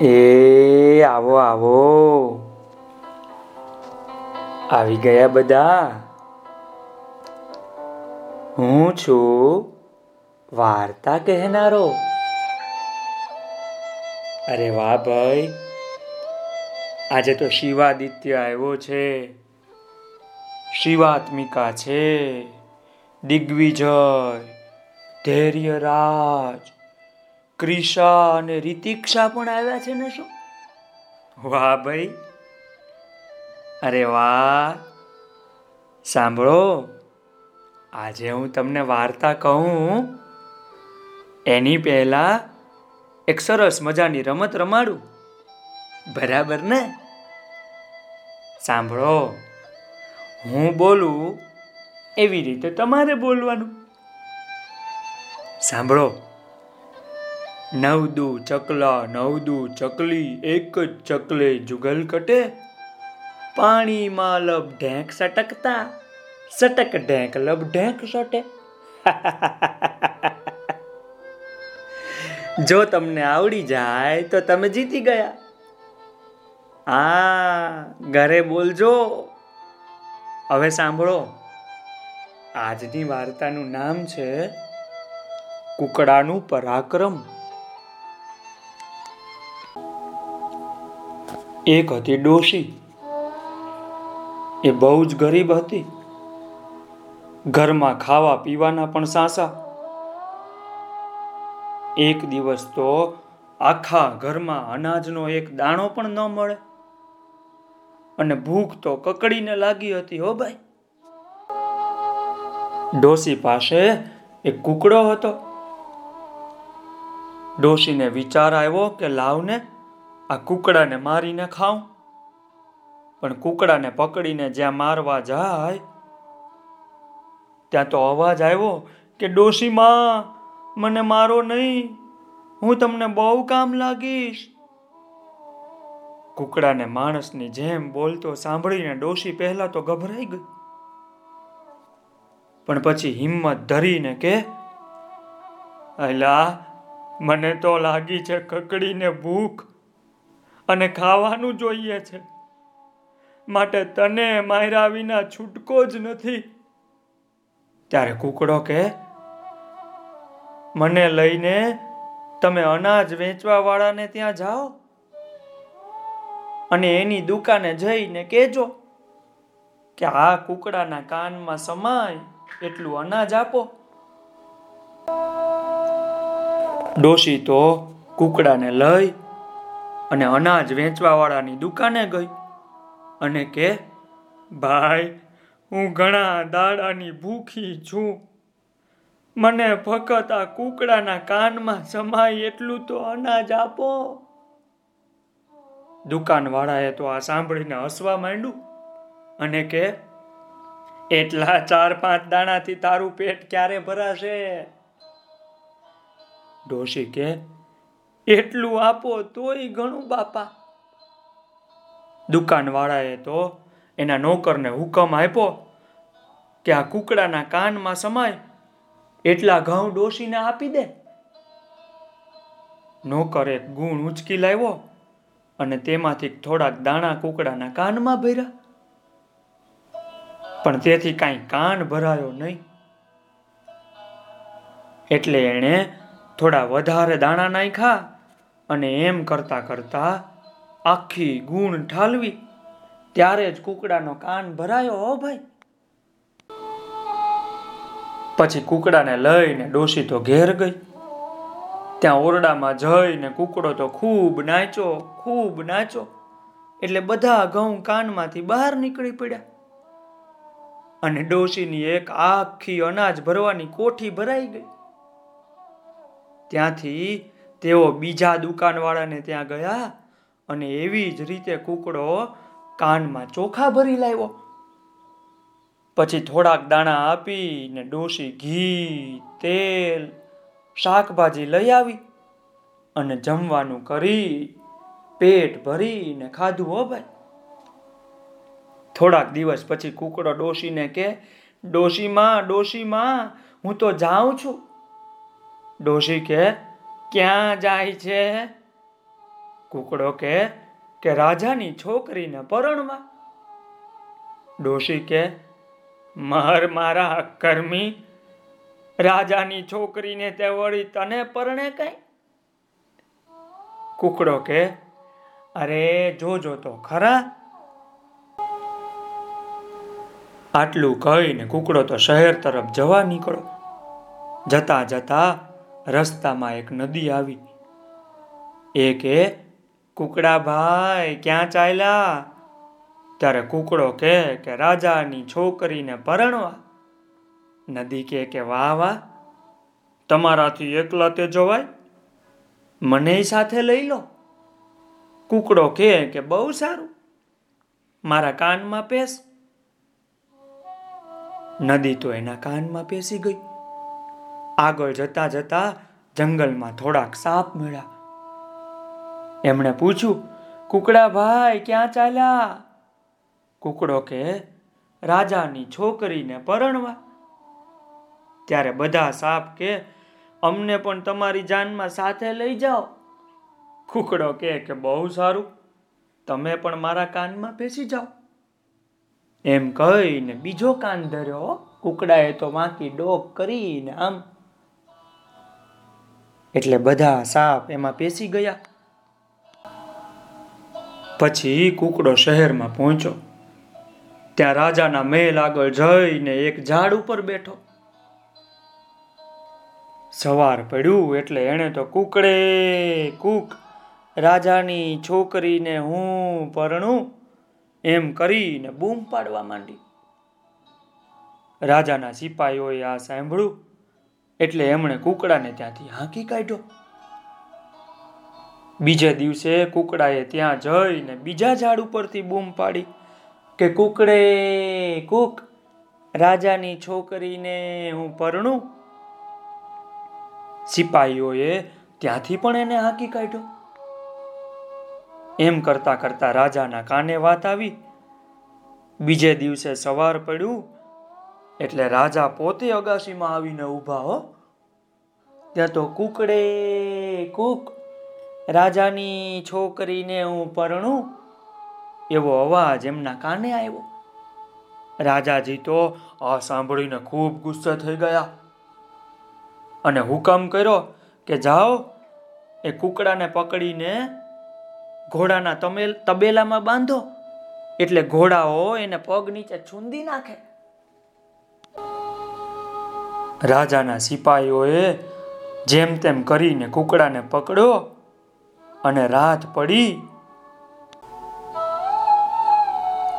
એ આવો આવો. આવી ગયા બધા. હું છું વાર્તા કહેનારો. અરે વાહ ભાઈ. આજે તો શિવાદિત્ય આવ્યો છે. શિવાત્મિકા છે. દિગ્વિજય, ધૈર્યરાજ ક્રિશા અને રિતિક્ષા પણ આવ્યા છે ને શું? વાહ ભાઈ. અરે વાહ. સાંભળો, આજે હું તમને વાર્તા કહું. એની પહેલા એક સરસ મજાની રમત રમાડું. બરાબર ને? સાંભળો, હું બોલું એવી રીતે તમારે બોલવાનું. સાંભળો. નવદુ ચકલા, નવદુ ચકલી, એક જ ચકલે જુગલ કટે. પાણીમાં લબ ઢેંક સટકતા, સટક ઢેંક લબ ઢેંક સટે. જો તમને આવડી જાય તો તમે જીતી ગયા. હા ઘરે બોલજો. હવે સાંભળો. આજની વાર્તાનું નામ છે કુકડાનું પરાક્રમ. એક હતી ડોશી. એ બહુ જ ગરીબ હતી. ઘરમાં ખાવા પીવાના પણ સાસા. એક દિવસ તો આખા ઘરમાં અનાજનો એક દાણો પણ ન મળે. અને ભૂખ તો કકડીને લાગી હતી હો ભાઈ. ડોશી પાસે એક કુકડો હતો. ડોશીને વિચાર આવ્યો કે લાવને આ કુકડાને મારીને ખાઉં. પણ કુકડાને પકડીને જ્યાં મારવા જાય, ત્યાં તો અવાજ આવ્યો કે ડોશીમાં મને મારો નહીં, હું તમને બહુ કામ લાગીશ. કુકડાને માણસની જેમ બોલતો સાંભળીને ડોશી પહેલા તો ગભરાઈ ગઈ. પણ પછી હિંમત ધરીને કે અલા મને તો લાગી છે કકડીને ભૂખ અને ખાવાનું જોઈએ છે. માટે તને માયરા વિના છૂટકો જ નથી. ત્યારે કુકડો કે, મને લઈને તમે અનાજ વેચવા વાળાને ત્યાં જાઓ અને એની દુકાને જઈને કહેજો કે આ કુકડાના કાનમાં સમાય એટલું અનાજ આપો. ડોશી તો કુકડાને લઈ અને અનાજ વેચવા વાળાની દુકાને ગઈ અને કે, ભાઈ, હું ઘણા દાડાની ભૂખી છું. મને ફક્ત આ કુકડાના કાનમાં સમાય એટલું તો અનાજ આપો. દુકાનવાળાએ તો આ સાંભળીને હસવા માંડ્યું અને કે, એટલા ચાર પાંચ દાણાથી તારું પેટ ક્યારે ભરાશે? ડોશી કે એટલું આપો તોય ઘણું બાપા. દુકાનવાળાએ તો એના નોકરને હુકમ આપ્યો કે આ કુકડાના કાનમાં સમાય, એટલા ઘઉં ડોસીને આપી દે. નોકર ગુણ ઉચકી લાવ્યો અને તેમાંથી થોડાક દાણા કુકડાના કાનમાં ભર્યા. પણ તેથી કાંઈ કાન ભરાયો નહીં. એટલે એણે થોડા વધારે દાણા નાખ્યા અને એમ કરતા કરતા આખી ગુણ ઠાલવી ત્યારે જ કુકડાનો કાન ભરાયો ભાઈ. પછી કુકડાને લઈને ડોશી તો ઘેર ગઈ. ત્યાં ઓરડામાં જઈને કુકડો તો ખૂબ નાચો ખૂબ નાચો એટલે બધા ઘઉં કાનમાંથી બહાર નીકળી પડ્યા. અને ડોશીની એક આખી અનાજ ભરવાની કોઠી ભરાઈ ગઈ. ત્યાંથી તેઓ બીજા દુકાનવાળાને ત્યાં ગયા અને એવી જ રીતે કુકડો કાનમાં ચોખા ભરી લાવ્યો. પછી થોડાક દાણા આપીને ડોસી ઘી, તેલ, શાકભાજી લઈ આવી અને જમવાનું કરી પેટ ભરીને ખાધું હો ભાઈ. થોડાક દિવસ પછી કુકડો ડોશીને કે, ડોશીમાં ડોશીમાં, હું તો જાઉં છું. ડોશી કે ક્યાં જાય છે? કુકડો કે કે રાજાની છોકરીને પરણવા? ડોશી કે, મહર મારા કર્મી, રાજાની છોકરીને તે વળી તને પરણે કઈ? કુકડો કે, અરે, જોજો તો ખરા. આટલું કહીને કુકડો તો શહેર તરફ જવા નીકળો જતા જતા રસ્તામાં એક નદી આવી. એ કે કુકડા ભાઈ ક્યાં ચાલ્યા? ત્યારે કુકડો કહે કે, રાજાની છોકરીને પરણવા. નદી કહે કે, વાહ વાહ, તમારાથી એકલા તે જવાય? મને સાથે લઈ લો. કુકડો કહે કે, બહુ સારું, મારા કાનમાં પેસ. નદી તો એના કાનમાં પેસી ગઈ. આગળ જતા જતા જંગલમાં થોડાક સાપ મળ્યા. એમણે પૂછ્યું, કુકડા ભાઈ, ક્યાં ચાલ્યા? કુકડો કે, રાજાની છોકરીને પરણવા. ત્યારે બધા સાપ કે, અમને પણ તમારી જાનમાં સાથે લઈ જાઓ. કુકડો કે કે, બહુ સારું, તમે પણ મારા કાનમાં બેસી જાઓ. એમ કહીને બીજો કાન ધર્યો. કુકડાએ તો વાંકી ડોક કરીને આમ એટલે બધા સાપ એમાં પેસી ગયા. પછી કુકડો શહેરમાં પહોંચ્યો. ત્યાં રાજાના મહેલ આગળ જઈને એક ઝાડ ઉપર બેઠો. સવાર પડ્યું એટલે એણે તો કુકડે, કુક, રાજાની છોકરીને હું પરણું, એમ કરીને બૂમ પાડવા માંડી. રાજાના સિપાહીઓએ આ સાંભળ્યું. એટલે એમણે કુકડાને ત્યાંથી હાંકી કાઢ્યો. બીજે દિવસે કુકડાએ ત્યાં જઈને બીજા ઝાડ ઉપરથી બૂમ પાડી કે, કુકડે, કુક, રાજાની છોકરીને હું પરણું. સિપાહીઓએ ત્યાંથી પણ એને હાંકી કાઢ્યો. એમ કરતા કરતા રાજાના કાને વાત આવી. બીજે દિવસે સવાર પડ્યું એટલે રાજા પોતે અગાસીમાં આવીને ઊભા હો. ત્યાં તો કુકડે કુક, રાજાની છોકરીને હું પરણું, એવો અવાજ એમના કાને આવ્યો. રાજાજી તો આ સાંભળીને ખૂબ ગુસ્સે થઈ ગયા અને હુકમ કર્યો કે જાઓ, એ કુકડાને પકડીને ઘોડાના તમેલ, તબેલામાં બાંધો. એટલે ઘોડાઓ એને પગ નીચે છૂંદી નાખે. રાજાના સિપાહીઓએ જેમ તેમ કરીને કુકડાને પકડ્યો અને રાત પડી.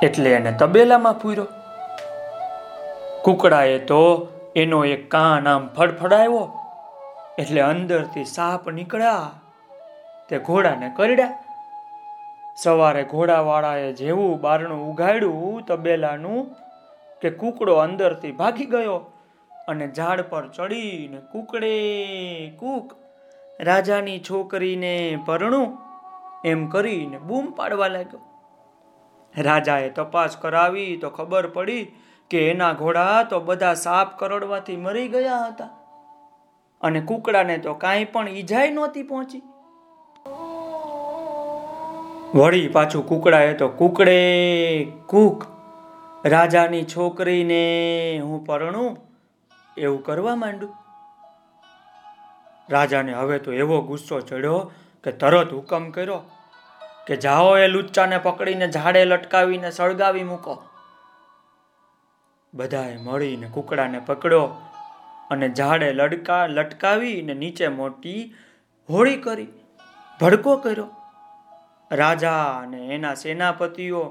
એટલે એને તબેલામાં પૂર્યો. કુકડાએ તો એનો એક કાન આમ ફડફડાયો, એટલે અંદરથી સાપ નીકળ્યા. તે ઘોડાને કરડ્યા. સવારે ઘોડાવાળાએ જેવું બારણું ઉગાડ્યું તબેલાનું, કે કુકડો અંદરથી ભાગી ગયો. અને ઝાડ પર ચડીને કુકડે કૂક. રાજાની છોકરીને પરણું, એમ કરીને બૂમ પાડવા લાગ્યો. રાજાએ તપાસ કરાવી તો ખબર પડી કે એના ઘોડા તો બધા સાપ કરડવાથી મરી ગયા હતા. અને કુકડાને તો કાંઈ પણ ઈજાય નહોતી પહોંચી. વળી પાછું કુકડાએ તો કુકડે કૂક. રાજાની છોકરીને હું પરણું એવું કરવા માંડ્યું રાજાને હવે તો એવો ગુસ્સો ચડ્યો કે તરત હુકમ કર્યો કે જાઓ એ લુચ્ચાને પકડીને ઝાડે લટકાવીને સળગાવી મૂકો. બધાએ મળીને કુકડાને પકડ્યો અને ઝાડે લડકા, લટકાવીને નીચે મોટી હોળી કરી, ભડકો કર્યો. રાજા અને એના સેનાપતિઓ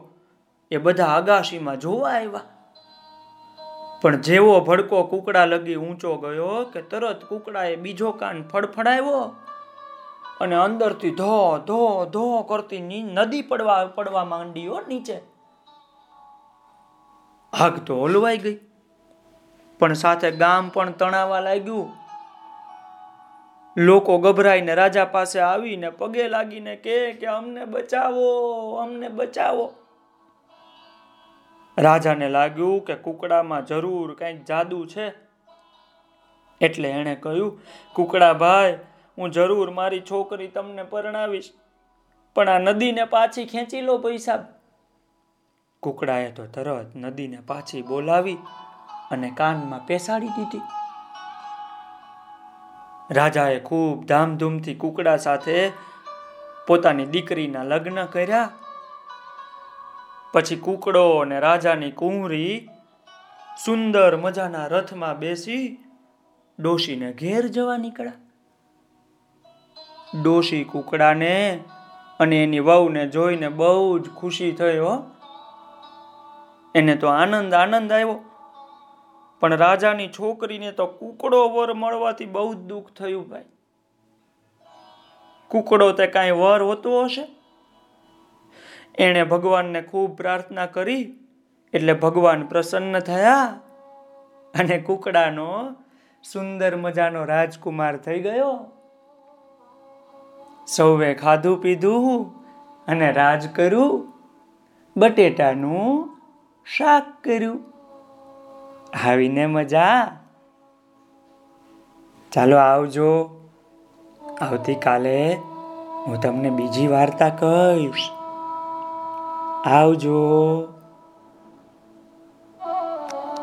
એ બધા અગાશીમાં જોવા આવ્યા. પણ જેવો ભડકો કુકડા લગી ઊંચો ગયો કે તરત કુકડાએ બીજો કાન ફડફડાવ્યો અને અંદરથી ધો ધો ધો કરતી નદી પડવા પડવા માંડી નીચે. આગ તો ઓલવાઈ ગઈ. પણ સાથે ગામ પણ તણાવા લાગ્યું. લોકો ગભરાઈને રાજા પાસે આવીને પગે લાગીને કે કે અમને બચાવો અમને બચાવો. રાજાને લાગ્યું કે કુકડામાં જરૂર કંઈક જાદુ છે. એટલે એણે કહ્યું, કુકડા ભાઈ, હું જરૂર મારી છોકરી તમને પરણાવીશ, પણ આ નદીને પાછી ખેંચી લો પૈસા. કુકડાએ તો તરત નદીને પાછી બોલાવી અને કાનમાં પેસાડી દીધી. રાજાએ ખૂબ ધામધૂમથી કુકડા સાથે પોતાની દીકરીના લગ્ન કર્યા. પછી કુકડો અને રાજાની કુંવરી સુંદર મજાના રથમાં બેસી ડોશીને ઘેર જવા નીકળ્યા. ડોશી કુકડાને અને એની વહુને જોઈને બહુ જ ખુશી હો. એને તો આનંદ આનંદ આવ્યો. પણ રાજાની છોકરીને તો કુકડો વર મળવાથી બહુ જ દુઃખ થયું ભાઈ. કુકડો તે કાંઈ વર હોતો હશે? એણે ભગવાનને ખૂબ પ્રાર્થના કરી, એટલે ભગવાન પ્રસન્ન થયા અને કુકડાનો સુંદર મજાનો રાજકુમાર થઈ ગયો. સૌએ ખાધું પીધું અને રાજ કર્યું, બટેટાનું શાક કર્યું. આવીને મજા. ચાલો આવજો. આવતીકાલે હું તમને બીજી વાર્તા કહીશ. આવજો.